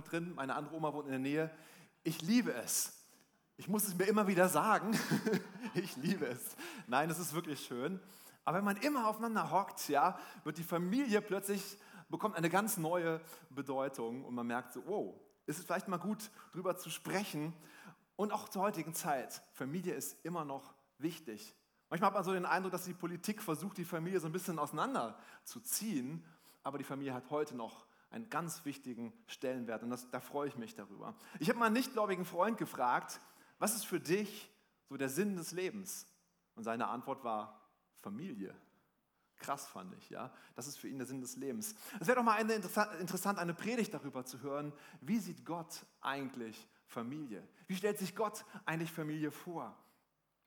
mit drin, meine andere Oma wohnt in der Nähe. Ich liebe es. Ich muss es mir immer wieder sagen. ich liebe es. Nein, es ist wirklich schön. Aber wenn man immer aufeinander hockt, ja, wird die Familie plötzlich, bekommt eine ganz neue Bedeutung und man merkt so, wow, ist es vielleicht mal gut, darüber zu sprechen. Und auch zur heutigen Zeit, Familie ist immer noch wichtig. Manchmal hat man so den Eindruck, dass die Politik versucht, die Familie so ein bisschen auseinanderzuziehen, aber die Familie hat heute noch einen ganz wichtigen Stellenwert und das, da freue ich mich darüber. Ich habe mal einen nichtgläubigen Freund gefragt, was ist für dich so der Sinn des Lebens? Und seine Antwort war Familie. Krass fand ich, ja. Das ist für ihn der Sinn des Lebens. Es wäre doch mal eine, interessant, eine Predigt darüber zu hören, wie sieht Gott eigentlich Familie? Wie stellt sich Gott eigentlich Familie vor?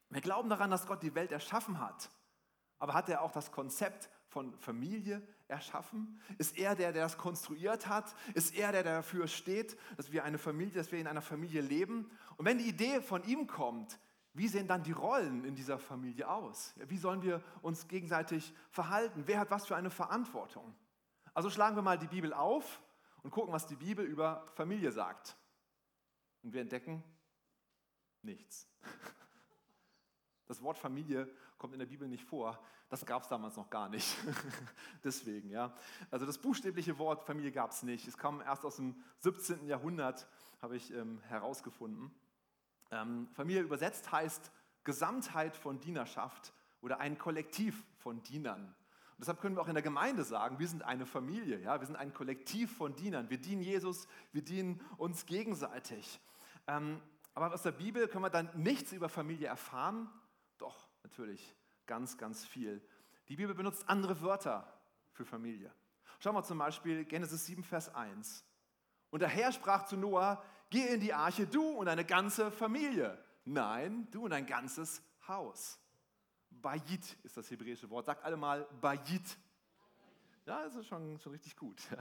Wir glauben daran, dass Gott die Welt erschaffen hat. Aber hat er auch das Konzept von Familie erschaffen? Ist er der, der das konstruiert hat? Ist er der, der dafür steht, dass wir eine Familie, dass wir in einer Familie leben? Und wenn die Idee von ihm kommt, wie sehen dann die Rollen in dieser Familie aus? Wie sollen wir uns gegenseitig verhalten? Wer hat was für eine Verantwortung? Also schlagen wir mal die Bibel auf und gucken, was die Bibel über Familie sagt. Und wir entdecken nichts. Das Wort Familie kommt in der Bibel nicht vor. Das gab es damals noch gar nicht. Deswegen, ja. Also das buchstäbliche Wort Familie gab es nicht. Es kam erst aus dem 17. Jahrhundert, habe ich ähm, herausgefunden. Ähm, Familie übersetzt heißt Gesamtheit von Dienerschaft oder ein Kollektiv von Dienern. Und deshalb können wir auch in der Gemeinde sagen, wir sind eine Familie, ja? wir sind ein Kollektiv von Dienern. Wir dienen Jesus, wir dienen uns gegenseitig. Ähm, aber aus der Bibel können wir dann nichts über Familie erfahren. Natürlich, ganz, ganz viel. Die Bibel benutzt andere Wörter für Familie. Schauen wir zum Beispiel Genesis 7, Vers 1. Und der Herr sprach zu Noah, geh in die Arche, du und deine ganze Familie. Nein, du und dein ganzes Haus. Bayit ist das hebräische Wort. Sagt alle mal Bayit. Ja, das ist schon, schon richtig gut.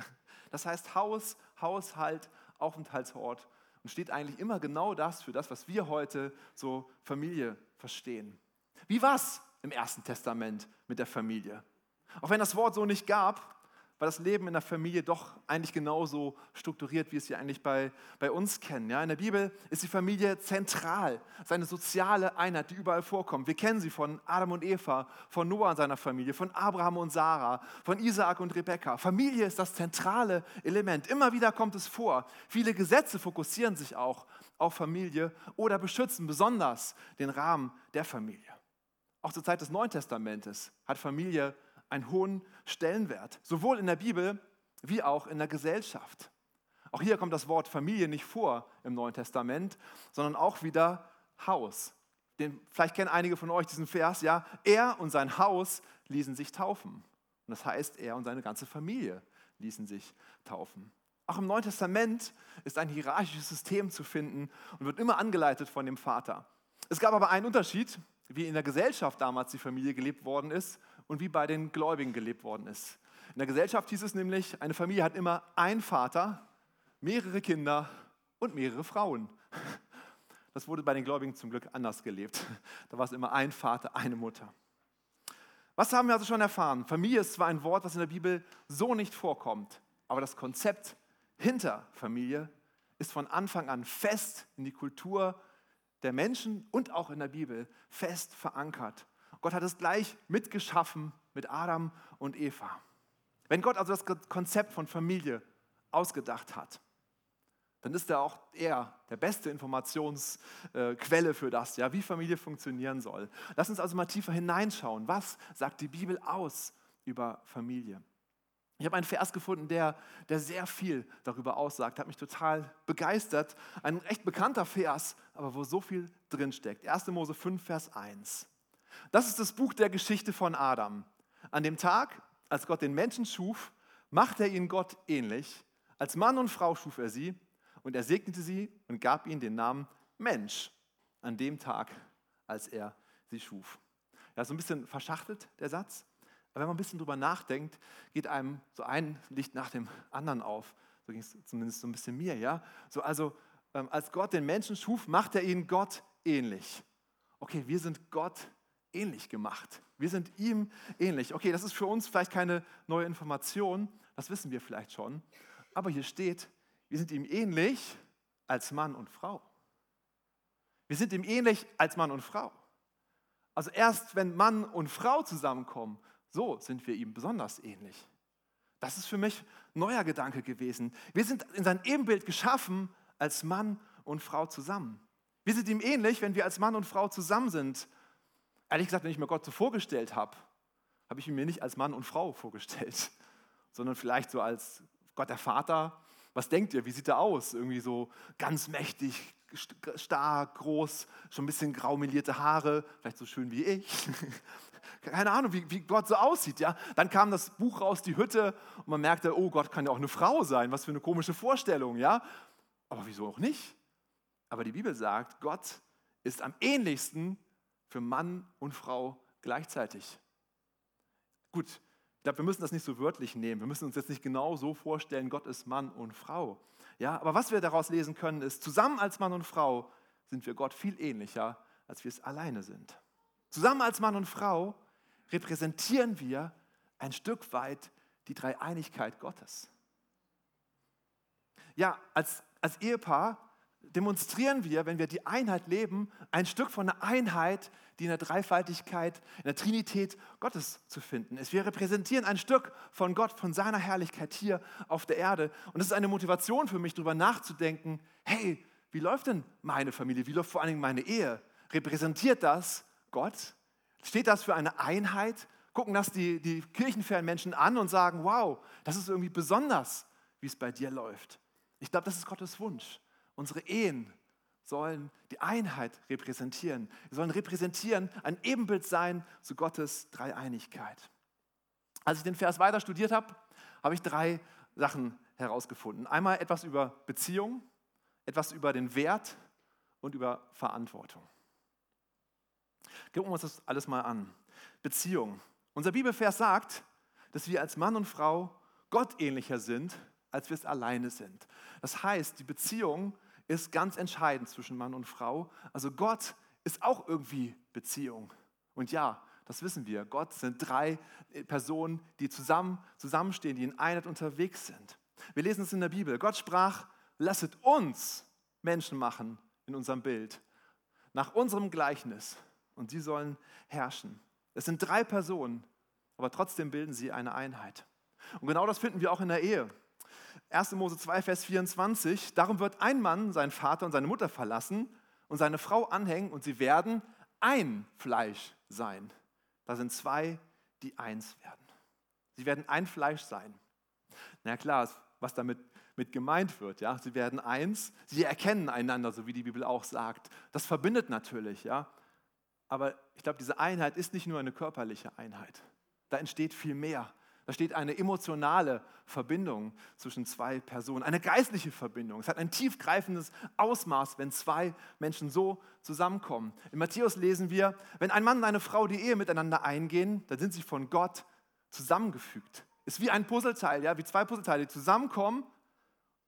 Das heißt Haus, Haushalt, Aufenthaltsort und steht eigentlich immer genau das für das, was wir heute so Familie verstehen. Wie war es im Ersten Testament mit der Familie? Auch wenn das Wort so nicht gab, war das Leben in der Familie doch eigentlich genauso strukturiert, wie es wir eigentlich bei, bei uns kennen. Ja, in der Bibel ist die Familie zentral, seine soziale Einheit, die überall vorkommt. Wir kennen sie von Adam und Eva, von Noah und seiner Familie, von Abraham und Sarah, von Isaak und Rebekka. Familie ist das zentrale Element. Immer wieder kommt es vor. Viele Gesetze fokussieren sich auch auf Familie oder beschützen besonders den Rahmen der Familie. Auch zur Zeit des Neuen Testamentes hat Familie einen hohen Stellenwert, sowohl in der Bibel wie auch in der Gesellschaft. Auch hier kommt das Wort Familie nicht vor im Neuen Testament, sondern auch wieder Haus. Den, vielleicht kennen einige von euch diesen Vers, ja, er und sein Haus ließen sich taufen. Und das heißt, er und seine ganze Familie ließen sich taufen. Auch im Neuen Testament ist ein hierarchisches System zu finden und wird immer angeleitet von dem Vater. Es gab aber einen Unterschied, wie in der Gesellschaft damals die Familie gelebt worden ist und wie bei den Gläubigen gelebt worden ist. In der Gesellschaft hieß es nämlich, eine Familie hat immer einen Vater, mehrere Kinder und mehrere Frauen. Das wurde bei den Gläubigen zum Glück anders gelebt. Da war es immer ein Vater, eine Mutter. Was haben wir also schon erfahren? Familie ist zwar ein Wort, was in der Bibel so nicht vorkommt, aber das Konzept hinter Familie ist von Anfang an fest in die Kultur der Menschen und auch in der Bibel fest verankert. Gott hat es gleich mitgeschaffen mit Adam und Eva. Wenn Gott also das Konzept von Familie ausgedacht hat, dann ist er auch er der beste Informationsquelle für das, ja, wie Familie funktionieren soll. Lass uns also mal tiefer hineinschauen. Was sagt die Bibel aus über Familie? Ich habe einen Vers gefunden, der, der sehr viel darüber aussagt, hat mich total begeistert. Ein recht bekannter Vers, aber wo so viel drinsteckt. 1. Mose 5, Vers 1. Das ist das Buch der Geschichte von Adam. An dem Tag, als Gott den Menschen schuf, machte er ihn Gott ähnlich. Als Mann und Frau schuf er sie und er segnete sie und gab ihnen den Namen Mensch an dem Tag, als er sie schuf. Ja, so ein bisschen verschachtelt der Satz, aber wenn man ein bisschen drüber nachdenkt, geht einem so ein Licht nach dem anderen auf. So ging es zumindest so ein bisschen mir, ja. So also, ähm, als Gott den Menschen schuf, macht er ihn Gott ähnlich. Okay, wir sind Gott ähnlich ähnlich gemacht. Wir sind ihm ähnlich. Okay, das ist für uns vielleicht keine neue Information, das wissen wir vielleicht schon. Aber hier steht, wir sind ihm ähnlich als Mann und Frau. Wir sind ihm ähnlich als Mann und Frau. Also erst wenn Mann und Frau zusammenkommen, so sind wir ihm besonders ähnlich. Das ist für mich ein neuer Gedanke gewesen. Wir sind in sein Ebenbild geschaffen als Mann und Frau zusammen. Wir sind ihm ähnlich, wenn wir als Mann und Frau zusammen sind. Ehrlich gesagt, wenn ich mir Gott so vorgestellt habe, habe ich ihn mir nicht als Mann und Frau vorgestellt, sondern vielleicht so als Gott der Vater. Was denkt ihr? Wie sieht er aus? Irgendwie so ganz mächtig, stark, groß, schon ein bisschen graumelierte Haare, vielleicht so schön wie ich. Keine Ahnung, wie, wie Gott so aussieht. Ja? Dann kam das Buch raus, die Hütte, und man merkte, oh Gott kann ja auch eine Frau sein. Was für eine komische Vorstellung. Ja? Aber wieso auch nicht? Aber die Bibel sagt, Gott ist am ähnlichsten für Mann und Frau gleichzeitig. Gut, ich glaube, wir müssen das nicht so wörtlich nehmen. Wir müssen uns jetzt nicht genau so vorstellen, Gott ist Mann und Frau. Ja, aber was wir daraus lesen können, ist, zusammen als Mann und Frau sind wir Gott viel ähnlicher, als wir es alleine sind. Zusammen als Mann und Frau repräsentieren wir ein Stück weit die Dreieinigkeit Gottes. Ja, als, als Ehepaar demonstrieren wir, wenn wir die Einheit leben, ein Stück von einer Einheit, die in der Dreifaltigkeit, in der Trinität Gottes zu finden ist. Wir repräsentieren ein Stück von Gott, von seiner Herrlichkeit hier auf der Erde. Und es ist eine Motivation für mich, darüber nachzudenken, hey, wie läuft denn meine Familie? Wie läuft vor allen Dingen meine Ehe? Repräsentiert das Gott? Steht das für eine Einheit? Gucken das die, die kirchenfernen Menschen an und sagen, wow, das ist irgendwie besonders, wie es bei dir läuft. Ich glaube, das ist Gottes Wunsch. Unsere Ehen sollen die Einheit repräsentieren. Wir sollen repräsentieren, ein Ebenbild sein zu Gottes Dreieinigkeit. Als ich den Vers weiter studiert habe, habe ich drei Sachen herausgefunden. Einmal etwas über Beziehung, etwas über den Wert und über Verantwortung. Gucken wir uns das alles mal an. Beziehung. Unser Bibelvers sagt, dass wir als Mann und Frau Gott ähnlicher sind, als wir es alleine sind. Das heißt, die Beziehung ist ganz entscheidend zwischen Mann und Frau. Also Gott ist auch irgendwie Beziehung. Und ja, das wissen wir. Gott sind drei äh, Personen, die zusammen, zusammenstehen, die in Einheit unterwegs sind. Wir lesen es in der Bibel. Gott sprach, lasset uns Menschen machen in unserem Bild, nach unserem Gleichnis. Und sie sollen herrschen. Es sind drei Personen, aber trotzdem bilden sie eine Einheit. Und genau das finden wir auch in der Ehe. 1. Mose 2, Vers 24, darum wird ein Mann seinen Vater und seine Mutter verlassen und seine Frau anhängen und sie werden ein Fleisch sein. Da sind zwei, die eins werden. Sie werden ein Fleisch sein. Na klar, was damit mit gemeint wird, ja, sie werden eins, sie erkennen einander, so wie die Bibel auch sagt. Das verbindet natürlich, ja. Aber ich glaube, diese Einheit ist nicht nur eine körperliche Einheit. Da entsteht viel mehr. Da steht eine emotionale Verbindung zwischen zwei Personen, eine geistliche Verbindung. Es hat ein tiefgreifendes Ausmaß, wenn zwei Menschen so zusammenkommen. In Matthäus lesen wir, wenn ein Mann und eine Frau die Ehe miteinander eingehen, dann sind sie von Gott zusammengefügt. Ist wie ein Puzzleteil, ja, wie zwei Puzzleteile, die zusammenkommen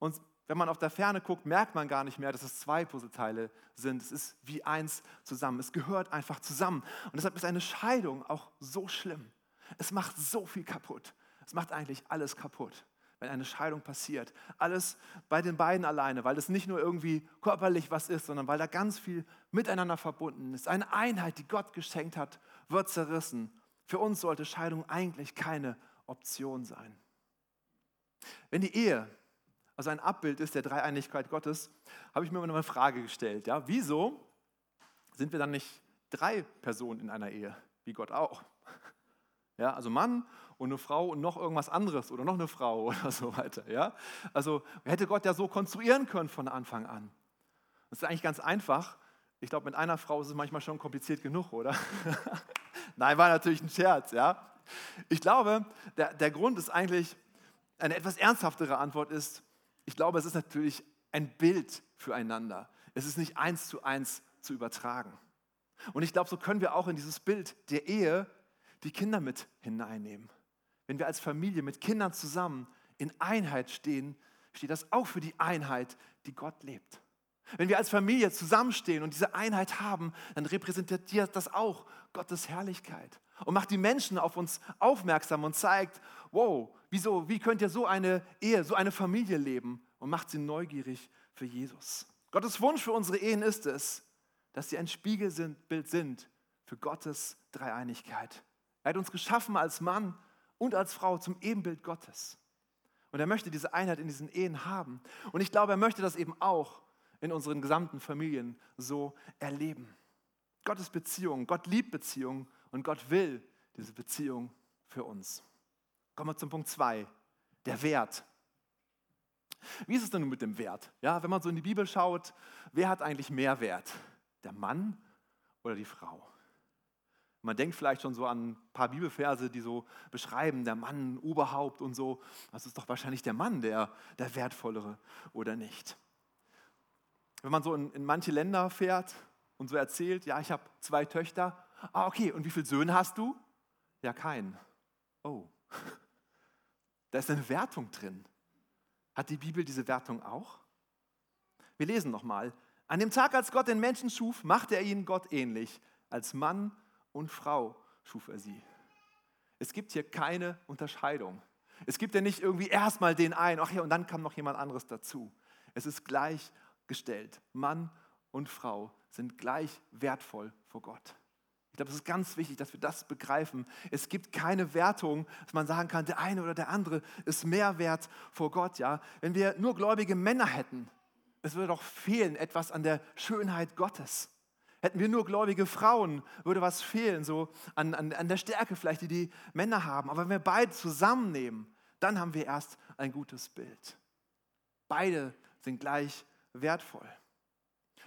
und wenn man auf der Ferne guckt, merkt man gar nicht mehr, dass es zwei Puzzleteile sind. Es ist wie eins zusammen. Es gehört einfach zusammen. Und deshalb ist eine Scheidung auch so schlimm. Es macht so viel kaputt. Es macht eigentlich alles kaputt, wenn eine Scheidung passiert. Alles bei den beiden alleine, weil es nicht nur irgendwie körperlich was ist, sondern weil da ganz viel miteinander verbunden ist. Eine Einheit, die Gott geschenkt hat, wird zerrissen. Für uns sollte Scheidung eigentlich keine Option sein. Wenn die Ehe also ein Abbild ist der Dreieinigkeit Gottes, habe ich mir immer eine Frage gestellt. Ja, wieso sind wir dann nicht drei Personen in einer Ehe, wie Gott auch? Ja, also Mann und eine Frau und noch irgendwas anderes oder noch eine Frau oder so weiter. Ja? Also hätte Gott ja so konstruieren können von Anfang an. Das ist eigentlich ganz einfach. Ich glaube, mit einer Frau ist es manchmal schon kompliziert genug, oder? Nein, war natürlich ein Scherz, ja. Ich glaube, der, der Grund ist eigentlich, eine etwas ernsthaftere Antwort ist, ich glaube, es ist natürlich ein Bild füreinander. Es ist nicht eins zu eins zu übertragen. Und ich glaube, so können wir auch in dieses Bild der Ehe die Kinder mit hineinnehmen. Wenn wir als Familie mit Kindern zusammen in Einheit stehen, steht das auch für die Einheit, die Gott lebt. Wenn wir als Familie zusammenstehen und diese Einheit haben, dann repräsentiert das auch Gottes Herrlichkeit und macht die Menschen auf uns aufmerksam und zeigt, wow, wieso, wie könnt ihr so eine Ehe, so eine Familie leben? und macht sie neugierig für Jesus. Gottes Wunsch für unsere Ehen ist es, dass sie ein Spiegelbild sind für Gottes Dreieinigkeit. Er hat uns geschaffen als Mann und als Frau zum Ebenbild Gottes. Und er möchte diese Einheit in diesen Ehen haben. Und ich glaube, er möchte das eben auch in unseren gesamten Familien so erleben. Gottes Beziehung, Gott liebt Beziehungen und Gott will diese Beziehung für uns. Kommen wir zum Punkt 2, der Wert. Wie ist es denn mit dem Wert? Ja, wenn man so in die Bibel schaut, wer hat eigentlich mehr Wert? Der Mann oder die Frau? Man denkt vielleicht schon so an ein paar Bibelverse, die so beschreiben, der Mann, Oberhaupt und so. Das ist doch wahrscheinlich der Mann, der, der wertvollere oder nicht. Wenn man so in, in manche Länder fährt und so erzählt, ja, ich habe zwei Töchter. Ah, okay, und wie viele Söhne hast du? Ja, keinen. Oh, da ist eine Wertung drin. Hat die Bibel diese Wertung auch? Wir lesen nochmal. An dem Tag, als Gott den Menschen schuf, machte er ihn Gott ähnlich. Als Mann und Frau schuf er sie. Es gibt hier keine Unterscheidung. Es gibt ja nicht irgendwie erstmal den einen, ach ja, und dann kam noch jemand anderes dazu. Es ist gleichgestellt. Mann und Frau sind gleich wertvoll vor Gott. Ich glaube, es ist ganz wichtig, dass wir das begreifen. Es gibt keine Wertung, dass man sagen kann, der eine oder der andere ist mehr wert vor Gott. Ja? Wenn wir nur gläubige Männer hätten, es würde doch fehlen etwas an der Schönheit Gottes. Hätten wir nur gläubige Frauen, würde was fehlen, so an, an, an der Stärke vielleicht, die die Männer haben. Aber wenn wir beide zusammennehmen, dann haben wir erst ein gutes Bild. Beide sind gleich wertvoll.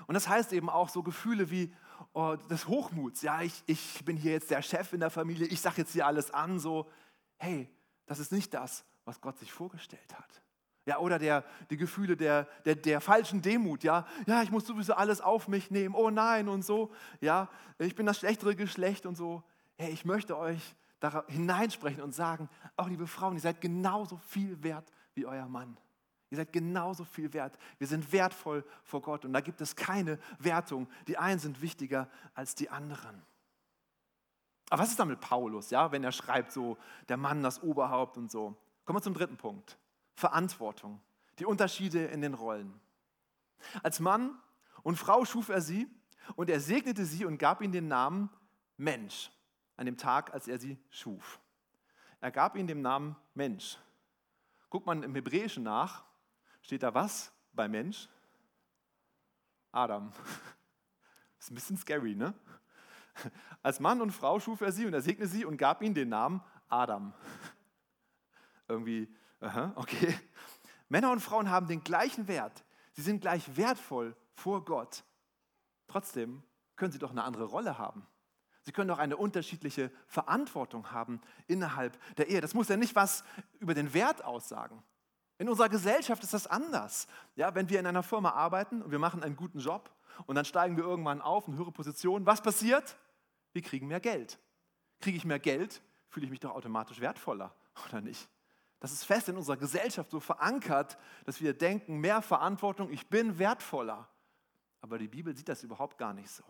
Und das heißt eben auch so Gefühle wie oh, des Hochmuts. Ja, ich, ich bin hier jetzt der Chef in der Familie, ich sage jetzt hier alles an. So, hey, das ist nicht das, was Gott sich vorgestellt hat. Ja, oder der, die Gefühle der, der, der falschen Demut, ja. Ja, ich muss sowieso alles auf mich nehmen, oh nein und so. Ja, ich bin das schlechtere Geschlecht und so. Hey, ich möchte euch da hineinsprechen und sagen, auch liebe Frauen, ihr seid genauso viel wert wie euer Mann. Ihr seid genauso viel wert. Wir sind wertvoll vor Gott und da gibt es keine Wertung. Die einen sind wichtiger als die anderen. Aber was ist da mit Paulus, ja, wenn er schreibt so, der Mann das Oberhaupt und so? Kommen wir zum dritten Punkt. Verantwortung, die Unterschiede in den Rollen. Als Mann und Frau schuf er sie und er segnete sie und gab ihnen den Namen Mensch an dem Tag, als er sie schuf. Er gab ihnen den Namen Mensch. Guckt man im Hebräischen nach, steht da was bei Mensch? Adam. Ist ein bisschen scary, ne? Als Mann und Frau schuf er sie und er segnete sie und gab ihnen den Namen Adam. Irgendwie Aha, okay. Männer und Frauen haben den gleichen Wert. Sie sind gleich wertvoll vor Gott. Trotzdem können sie doch eine andere Rolle haben. Sie können doch eine unterschiedliche Verantwortung haben innerhalb der Ehe. Das muss ja nicht was über den Wert aussagen. In unserer Gesellschaft ist das anders. Ja, wenn wir in einer Firma arbeiten und wir machen einen guten Job und dann steigen wir irgendwann auf, eine höhere Position, was passiert? Wir kriegen mehr Geld. Kriege ich mehr Geld, fühle ich mich doch automatisch wertvoller, oder nicht? Das ist fest in unserer Gesellschaft so verankert, dass wir denken, mehr Verantwortung, ich bin wertvoller. Aber die Bibel sieht das überhaupt gar nicht so.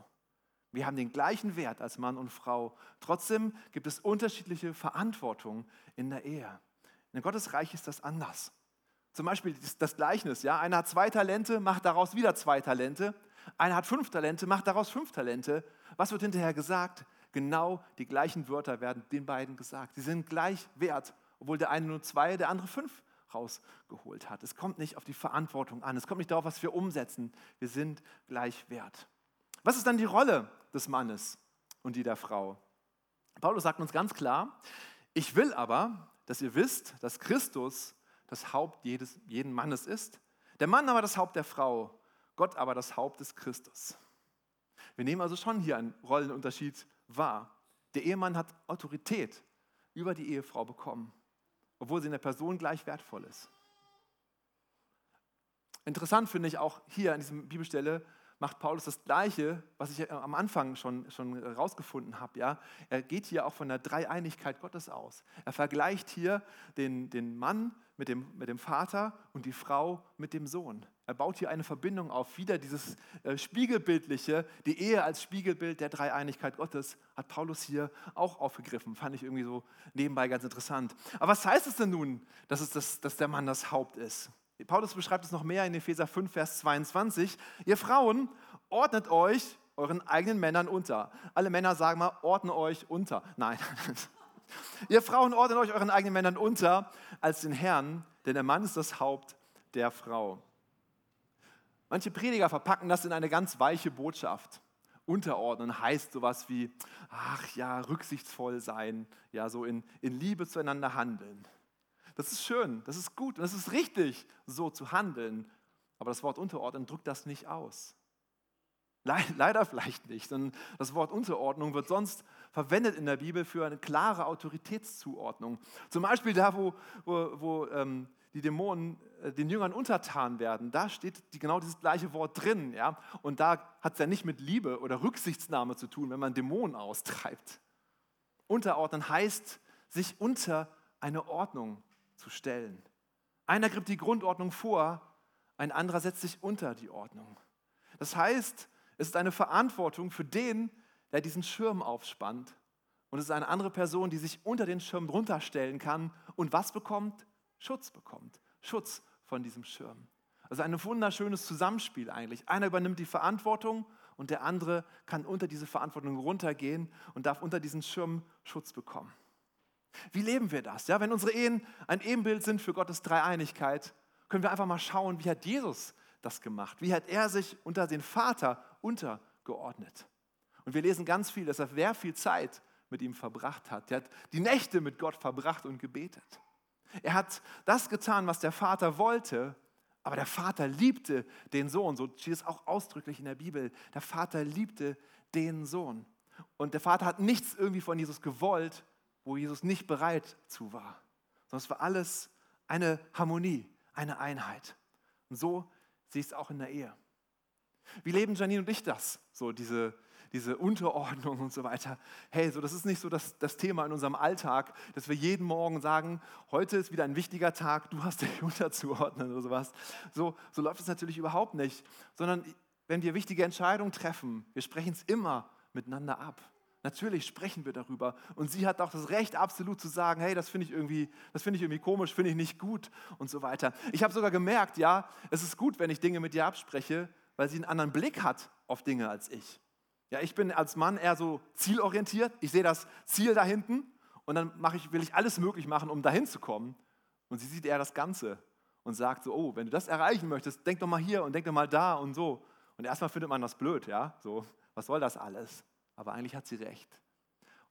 Wir haben den gleichen Wert als Mann und Frau. Trotzdem gibt es unterschiedliche Verantwortung in der Ehe. In Gottes Reich ist das anders. Zum Beispiel das Gleichnis. Ja? Einer hat zwei Talente, macht daraus wieder zwei Talente. Einer hat fünf Talente, macht daraus fünf Talente. Was wird hinterher gesagt? Genau die gleichen Wörter werden den beiden gesagt. Sie sind gleich wert obwohl der eine nur zwei, der andere fünf rausgeholt hat. Es kommt nicht auf die Verantwortung an, es kommt nicht darauf, was wir umsetzen. Wir sind gleich wert. Was ist dann die Rolle des Mannes und die der Frau? Paulus sagt uns ganz klar, ich will aber, dass ihr wisst, dass Christus das Haupt jedes, jeden Mannes ist, der Mann aber das Haupt der Frau, Gott aber das Haupt des Christus. Wir nehmen also schon hier einen Rollenunterschied wahr. Der Ehemann hat Autorität über die Ehefrau bekommen obwohl sie in der Person gleich wertvoll ist. Interessant finde ich auch hier an dieser Bibelstelle, macht Paulus das Gleiche, was ich am Anfang schon, schon rausgefunden habe. Ja? Er geht hier auch von der Dreieinigkeit Gottes aus. Er vergleicht hier den, den Mann mit dem, mit dem Vater und die Frau mit dem Sohn. Er baut hier eine Verbindung auf. Wieder dieses äh, Spiegelbildliche, die Ehe als Spiegelbild der Dreieinigkeit Gottes, hat Paulus hier auch aufgegriffen. Fand ich irgendwie so nebenbei ganz interessant. Aber was heißt es denn nun, dass, es das, dass der Mann das Haupt ist? Paulus beschreibt es noch mehr in Epheser 5, Vers 22. Ihr Frauen, ordnet euch euren eigenen Männern unter. Alle Männer sagen mal, ordne euch unter. Nein. Ihr Frauen, ordnet euch euren eigenen Männern unter als den Herrn, denn der Mann ist das Haupt der Frau. Manche Prediger verpacken das in eine ganz weiche Botschaft. Unterordnen heißt sowas wie, ach ja, rücksichtsvoll sein, ja, so in, in Liebe zueinander handeln. Das ist schön, das ist gut und das ist richtig, so zu handeln. Aber das Wort Unterordnen drückt das nicht aus. Leider vielleicht nicht, denn das Wort Unterordnung wird sonst verwendet in der Bibel für eine klare Autoritätszuordnung. Zum Beispiel da, wo, wo, wo ähm, die Dämonen äh, den Jüngern untertan werden, da steht die, genau dieses gleiche Wort drin. Ja? Und da hat es ja nicht mit Liebe oder Rücksichtsnahme zu tun, wenn man Dämonen austreibt. Unterordnen heißt, sich unter eine Ordnung zu stellen. Einer gibt die Grundordnung vor, ein anderer setzt sich unter die Ordnung. Das heißt, es ist eine Verantwortung für den, der diesen Schirm aufspannt. Und es ist eine andere Person, die sich unter den Schirm runterstellen kann und was bekommt? Schutz bekommt. Schutz von diesem Schirm. Also ein wunderschönes Zusammenspiel eigentlich. Einer übernimmt die Verantwortung und der andere kann unter diese Verantwortung runtergehen und darf unter diesen Schirm Schutz bekommen. Wie leben wir das? Ja, wenn unsere Ehen ein Ebenbild sind für Gottes Dreieinigkeit, können wir einfach mal schauen, wie hat Jesus das gemacht? Wie hat er sich unter den Vater untergeordnet? Und wir lesen ganz viel, dass er wer viel Zeit mit ihm verbracht hat. Er hat die Nächte mit Gott verbracht und gebetet. Er hat das getan, was der Vater wollte, aber der Vater liebte den Sohn. So steht es auch ausdrücklich in der Bibel. Der Vater liebte den Sohn. Und der Vater hat nichts irgendwie von Jesus gewollt, wo Jesus nicht bereit zu war. Sondern es war alles eine Harmonie, eine Einheit. Und so sehe ich es auch in der Ehe. Wie leben Janine und ich das? So diese, diese Unterordnung und so weiter. Hey, so das ist nicht so das, das Thema in unserem Alltag, dass wir jeden Morgen sagen, heute ist wieder ein wichtiger Tag, du hast dich unterzuordnen oder sowas. So, so läuft es natürlich überhaupt nicht, sondern wenn wir wichtige Entscheidungen treffen, wir sprechen es immer miteinander ab. Natürlich sprechen wir darüber. Und sie hat auch das Recht, absolut zu sagen, hey, das finde ich irgendwie, ich irgendwie komisch, finde ich nicht gut und so weiter. Ich habe sogar gemerkt, ja, es ist gut, wenn ich Dinge mit ihr abspreche, weil sie einen anderen Blick hat auf Dinge als ich. Ja, ich bin als Mann eher so zielorientiert. Ich sehe das Ziel da hinten und dann ich, will ich alles möglich machen, um dahin zu kommen. Und sie sieht eher das Ganze und sagt so, oh, wenn du das erreichen möchtest, denk doch mal hier und denk doch mal da und so. Und erstmal findet man das blöd, ja, so, was soll das alles? Aber eigentlich hat sie recht.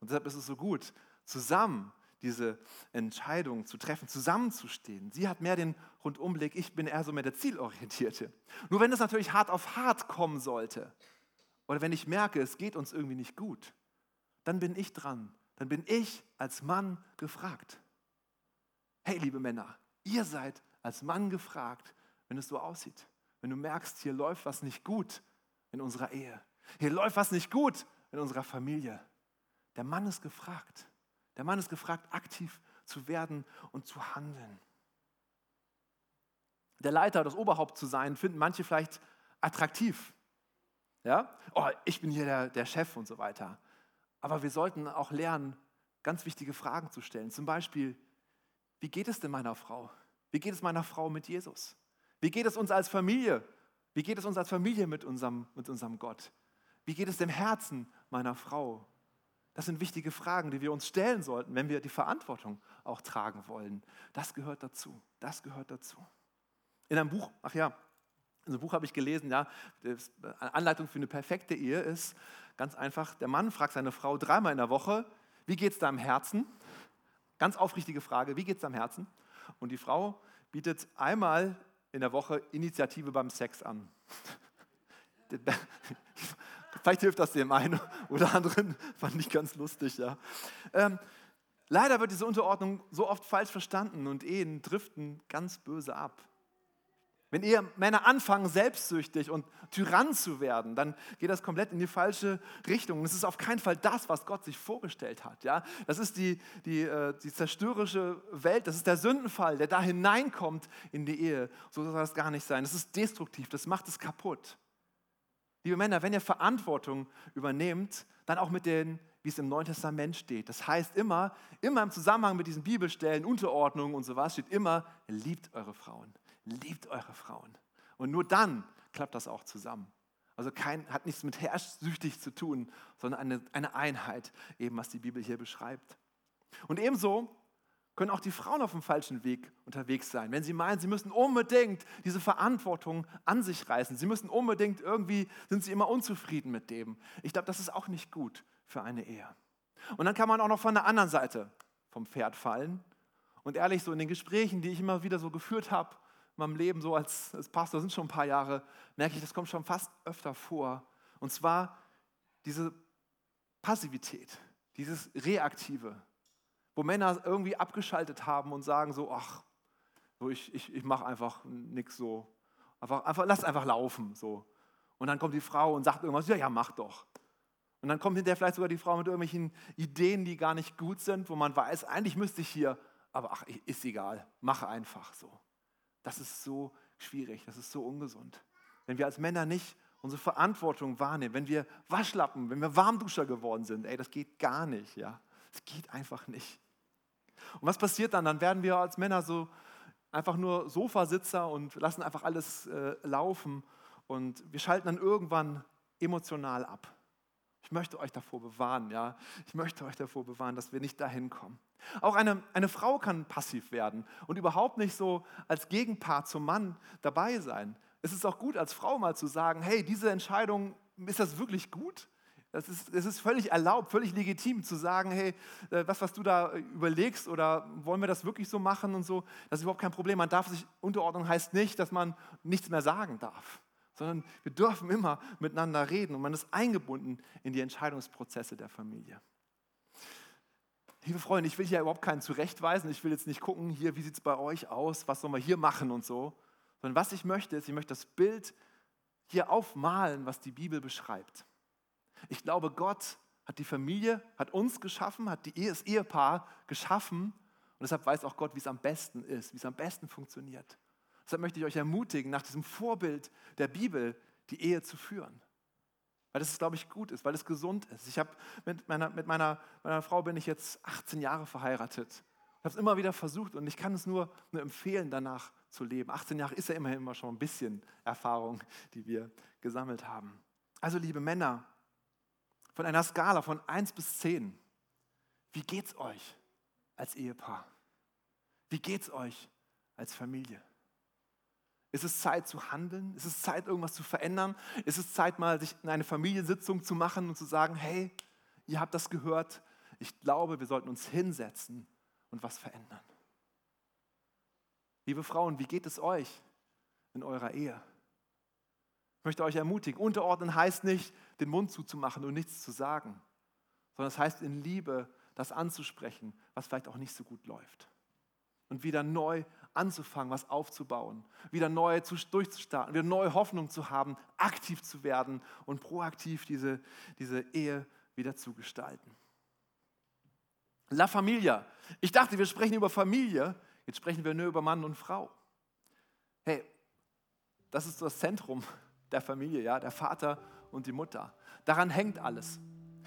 Und deshalb ist es so gut, zusammen diese Entscheidung zu treffen, zusammenzustehen. Sie hat mehr den Rundumblick, ich bin eher so mehr der Zielorientierte. Nur wenn es natürlich hart auf hart kommen sollte, oder wenn ich merke, es geht uns irgendwie nicht gut, dann bin ich dran. Dann bin ich als Mann gefragt. Hey, liebe Männer, ihr seid als Mann gefragt, wenn es so aussieht. Wenn du merkst, hier läuft was nicht gut in unserer Ehe. Hier läuft was nicht gut in unserer Familie. Der Mann ist gefragt. Der Mann ist gefragt, aktiv zu werden und zu handeln. Der Leiter, das Oberhaupt zu sein, finden manche vielleicht attraktiv. Ja? Oh, ich bin hier der, der Chef und so weiter. Aber wir sollten auch lernen, ganz wichtige Fragen zu stellen. Zum Beispiel, wie geht es denn meiner Frau? Wie geht es meiner Frau mit Jesus? Wie geht es uns als Familie? Wie geht es uns als Familie mit unserem, mit unserem Gott? Wie geht es dem Herzen meiner Frau? Das sind wichtige Fragen, die wir uns stellen sollten, wenn wir die Verantwortung auch tragen wollen. Das gehört dazu. Das gehört dazu. In einem Buch, ach ja, in einem Buch habe ich gelesen, ja, eine Anleitung für eine perfekte Ehe ist ganz einfach, der Mann fragt seine Frau dreimal in der Woche, wie geht es deinem Herzen? Ganz aufrichtige Frage, wie geht es deinem Herzen? Und die Frau bietet einmal in der Woche Initiative beim Sex an. Vielleicht hilft das dem einen oder anderen, fand ich ganz lustig, ja. Ähm, leider wird diese Unterordnung so oft falsch verstanden und Ehen driften ganz böse ab. Wenn ihr Männer anfangen, selbstsüchtig und Tyrann zu werden, dann geht das komplett in die falsche Richtung. Es ist auf keinen Fall das, was Gott sich vorgestellt hat. Ja? Das ist die, die, äh, die zerstörerische Welt, das ist der Sündenfall, der da hineinkommt in die Ehe. So soll das gar nicht sein. Das ist destruktiv, das macht es kaputt. Liebe Männer, wenn ihr Verantwortung übernehmt, dann auch mit den, wie es im Neuen Testament steht. Das heißt immer, immer im Zusammenhang mit diesen Bibelstellen, Unterordnungen und so was, steht immer, liebt eure Frauen liebt eure Frauen. Und nur dann klappt das auch zusammen. Also kein, hat nichts mit herrschsüchtig zu tun, sondern eine, eine Einheit, eben was die Bibel hier beschreibt. Und ebenso können auch die Frauen auf dem falschen Weg unterwegs sein, wenn sie meinen, sie müssen unbedingt diese Verantwortung an sich reißen. Sie müssen unbedingt irgendwie, sind sie immer unzufrieden mit dem. Ich glaube, das ist auch nicht gut für eine Ehe. Und dann kann man auch noch von der anderen Seite vom Pferd fallen. Und ehrlich, so in den Gesprächen, die ich immer wieder so geführt habe, in meinem Leben so als, als Pastor, sind schon ein paar Jahre, merke ich, das kommt schon fast öfter vor. Und zwar diese Passivität, dieses Reaktive, wo Männer irgendwie abgeschaltet haben und sagen so, ach, so ich, ich, ich mache einfach nichts so, einfach, einfach, lass einfach laufen. So. Und dann kommt die Frau und sagt irgendwas, ja, ja, mach doch. Und dann kommt hinterher vielleicht sogar die Frau mit irgendwelchen Ideen, die gar nicht gut sind, wo man weiß, eigentlich müsste ich hier, aber ach, ist egal, mache einfach so. Das ist so schwierig, das ist so ungesund. Wenn wir als Männer nicht unsere Verantwortung wahrnehmen, wenn wir Waschlappen, wenn wir Warmduscher geworden sind, ey, das geht gar nicht, ja. Das geht einfach nicht. Und was passiert dann? Dann werden wir als Männer so einfach nur Sofasitzer und lassen einfach alles äh, laufen und wir schalten dann irgendwann emotional ab. Ich möchte euch davor bewahren, ja. Ich möchte euch davor bewahren, dass wir nicht dahin kommen. Auch eine, eine Frau kann passiv werden und überhaupt nicht so als Gegenpart zum Mann dabei sein. Es ist auch gut, als Frau mal zu sagen, hey, diese Entscheidung, ist das wirklich gut? Es ist, es ist völlig erlaubt, völlig legitim zu sagen, hey, äh, was, was du da überlegst oder wollen wir das wirklich so machen und so, das ist überhaupt kein Problem. Man darf sich unterordnen, heißt nicht, dass man nichts mehr sagen darf, sondern wir dürfen immer miteinander reden und man ist eingebunden in die Entscheidungsprozesse der Familie. Liebe Freunde, ich will hier überhaupt keinen zurechtweisen, ich will jetzt nicht gucken, hier, wie sieht es bei euch aus, was sollen wir hier machen und so, sondern was ich möchte, ist, ich möchte das Bild hier aufmalen, was die Bibel beschreibt. Ich glaube, Gott hat die Familie, hat uns geschaffen, hat die, das Ehepaar geschaffen und deshalb weiß auch Gott, wie es am besten ist, wie es am besten funktioniert. Deshalb möchte ich euch ermutigen, nach diesem Vorbild der Bibel die Ehe zu führen. Weil das, glaube ich, gut ist, weil es gesund ist. Ich habe mit, meiner, mit meiner, meiner Frau bin ich jetzt 18 Jahre verheiratet. Ich habe es immer wieder versucht und ich kann es nur, nur empfehlen, danach zu leben. 18 Jahre ist ja immerhin immer schon ein bisschen Erfahrung, die wir gesammelt haben. Also, liebe Männer, von einer Skala von 1 bis 10. Wie geht es euch als Ehepaar? Wie geht es euch als Familie? Ist es Zeit zu handeln? Ist es Zeit, irgendwas zu verändern? Ist es Zeit, mal sich in eine Familiensitzung zu machen und zu sagen, hey, ihr habt das gehört, ich glaube, wir sollten uns hinsetzen und was verändern. Liebe Frauen, wie geht es euch in eurer Ehe? Möchte euch ermutigen, unterordnen heißt nicht, den Mund zuzumachen und nichts zu sagen, sondern es heißt in Liebe, das anzusprechen, was vielleicht auch nicht so gut läuft. Und wieder neu anzufangen, was aufzubauen, wieder neu zu, durchzustarten, wieder neue Hoffnung zu haben, aktiv zu werden und proaktiv diese, diese Ehe wieder zu gestalten. La Familia. Ich dachte, wir sprechen über Familie, jetzt sprechen wir nur über Mann und Frau. Hey, das ist das Zentrum der Familie, ja, der Vater und die Mutter. Daran hängt alles.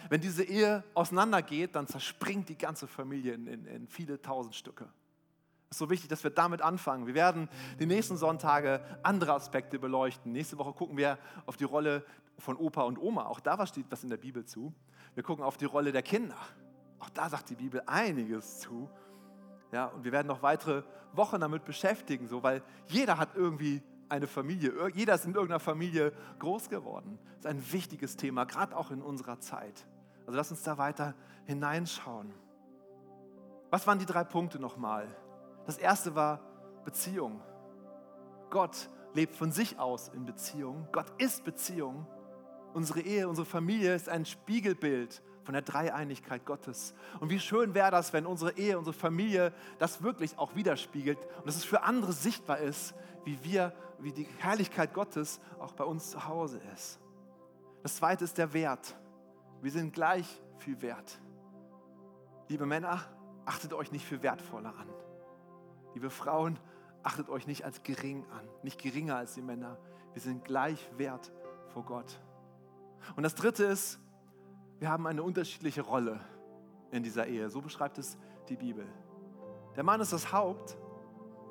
Wenn diese Ehe auseinandergeht, dann zerspringt die ganze Familie in, in, in viele tausend Stücke. Es ist so wichtig, dass wir damit anfangen. Wir werden die nächsten Sonntage andere Aspekte beleuchten. Nächste Woche gucken wir auf die Rolle von Opa und Oma. Auch da steht was in der Bibel zu. Wir gucken auf die Rolle der Kinder. Auch da sagt die Bibel einiges zu. Ja, und wir werden noch weitere Wochen damit beschäftigen, so, weil jeder hat irgendwie eine Familie. Jeder ist in irgendeiner Familie groß geworden. Das ist ein wichtiges Thema, gerade auch in unserer Zeit. Also lass uns da weiter hineinschauen. Was waren die drei Punkte nochmal? Das erste war Beziehung. Gott lebt von sich aus in Beziehung. Gott ist Beziehung. Unsere Ehe, unsere Familie ist ein Spiegelbild von der Dreieinigkeit Gottes. Und wie schön wäre das, wenn unsere Ehe, unsere Familie das wirklich auch widerspiegelt und dass es für andere sichtbar ist, wie wir, wie die Herrlichkeit Gottes auch bei uns zu Hause ist. Das zweite ist der Wert. Wir sind gleich viel wert. Liebe Männer, achtet euch nicht für wertvoller an. Liebe Frauen, achtet euch nicht als gering an, nicht geringer als die Männer. Wir sind gleich wert vor Gott. Und das dritte ist, wir haben eine unterschiedliche Rolle in dieser Ehe. So beschreibt es die Bibel. Der Mann ist das Haupt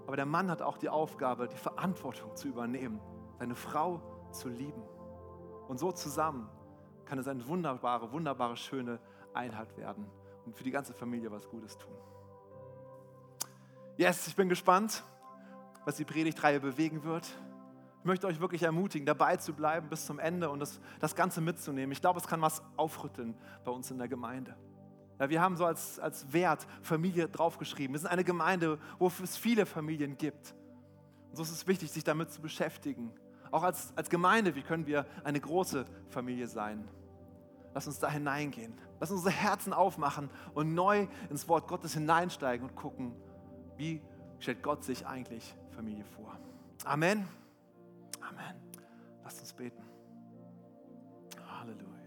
Aber der Mann hat auch die Aufgabe, die Verantwortung zu übernehmen, seine Frau zu lieben. Und so zusammen kann es eine wunderbare, wunderbare, schöne Einheit werden und für die ganze Familie was Gutes tun. Yes, ich bin gespannt, was die Predigtreihe bewegen wird. Ich möchte euch wirklich ermutigen, dabei zu bleiben bis zum Ende und das, das Ganze mitzunehmen. Ich glaube, es kann was aufrütteln bei uns in der Gemeinde. Ja, wir haben so als, als Wert Familie draufgeschrieben. Wir sind eine Gemeinde, wo es viele Familien gibt. Und so ist es wichtig, sich damit zu beschäftigen. Auch als, als Gemeinde, wie können wir eine große Familie sein? Lass uns da hineingehen. Lass uns unsere Herzen aufmachen und neu ins Wort Gottes hineinsteigen und gucken, wie stellt Gott sich eigentlich Familie vor. Amen. Amen. Lasst uns beten. Halleluja.